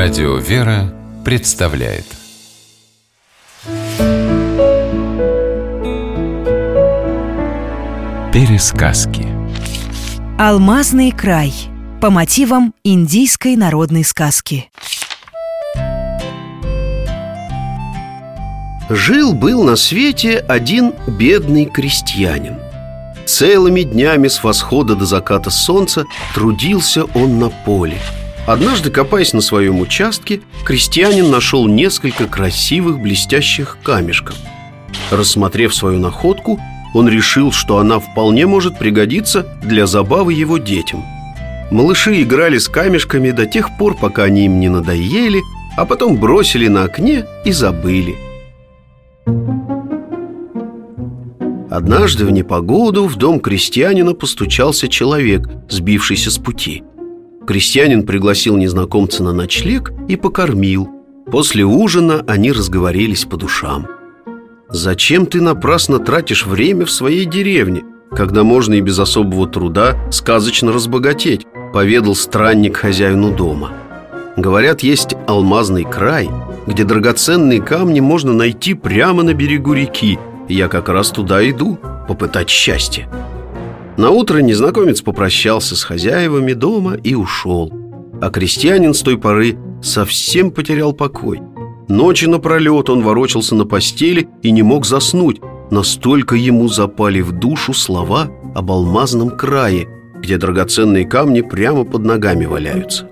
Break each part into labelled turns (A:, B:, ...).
A: Радио «Вера» представляет Пересказки
B: Алмазный край по мотивам индийской народной сказки.
C: Жил-был на свете один бедный крестьянин. Целыми днями с восхода до заката солнца трудился он на поле. Однажды, копаясь на своем участке, крестьянин нашел несколько красивых блестящих камешков. Рассмотрев свою находку, он решил, что она вполне может пригодиться для забавы его детям. Малыши играли с камешками до тех пор, пока они им не надоели, а потом бросили на окне и забыли – Однажды в непогоду в дом крестьянина постучался человек, сбившийся с пути. Крестьянин пригласил незнакомца на ночлег и покормил. После ужина они разговорились по душам. «Зачем ты напрасно тратишь время в своей деревне, когда можно и без особого труда сказочно разбогатеть?» поведал странник хозяину дома. Говорят, есть алмазный край, где драгоценные камни можно найти прямо на берегу реки, я как раз туда иду, попытать счастье На утро незнакомец попрощался с хозяевами дома и ушел. А крестьянин с той поры совсем потерял покой. Ночи напролет он ворочался на постели и не мог заснуть. Настолько ему запали в душу слова об алмазном крае Где драгоценные камни прямо под ногами валяются.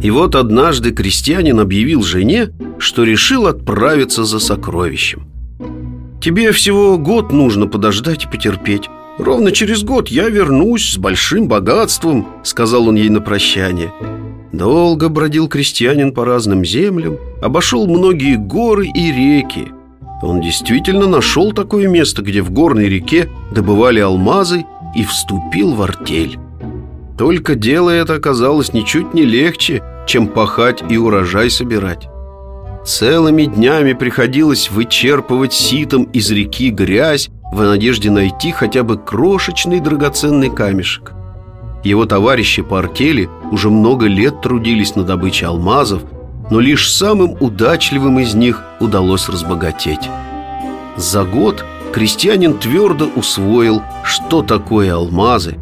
C: И вот однажды крестьянин объявил жене, что решил отправиться за сокровищем. «Тебе всего год нужно подождать и потерпеть. Ровно через год я вернусь с большим богатством», — сказал он ей на прощание. Долго бродил крестьянин по разным землям, обошел многие горы и реки. Он действительно нашел такое место, где в горной реке добывали алмазы и вступил в артель. Только дело это оказалось ничуть не легче, чем пахать и урожай собирать. Целыми днями приходилось вычерпывать ситом из реки грязь в надежде найти хотя бы крошечный драгоценный камешек. Его товарищи по артели уже много лет трудились на добыче алмазов, но лишь самым удачливым из них удалось разбогатеть. За год крестьянин твердо усвоил, что такое алмазы,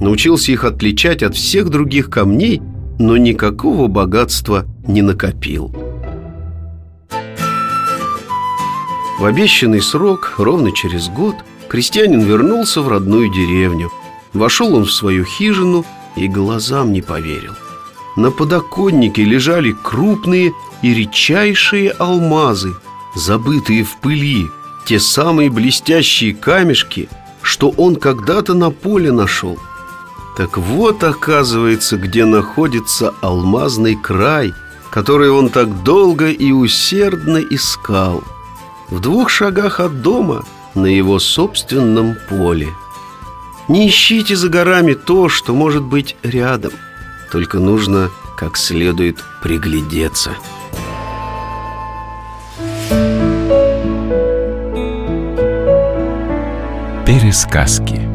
C: научился их отличать от всех других камней, но никакого богатства не накопил. В обещанный срок, ровно через год, крестьянин вернулся в родную деревню. Вошел он в свою хижину и глазам не поверил. На подоконнике лежали крупные и редчайшие алмазы, забытые в пыли, те самые блестящие камешки, что он когда-то на поле нашел. Так вот, оказывается, где находится алмазный край, который он так долго и усердно искал – в двух шагах от дома на его собственном поле. Не ищите за горами то, что может быть рядом, только нужно как следует приглядеться.
A: Пересказки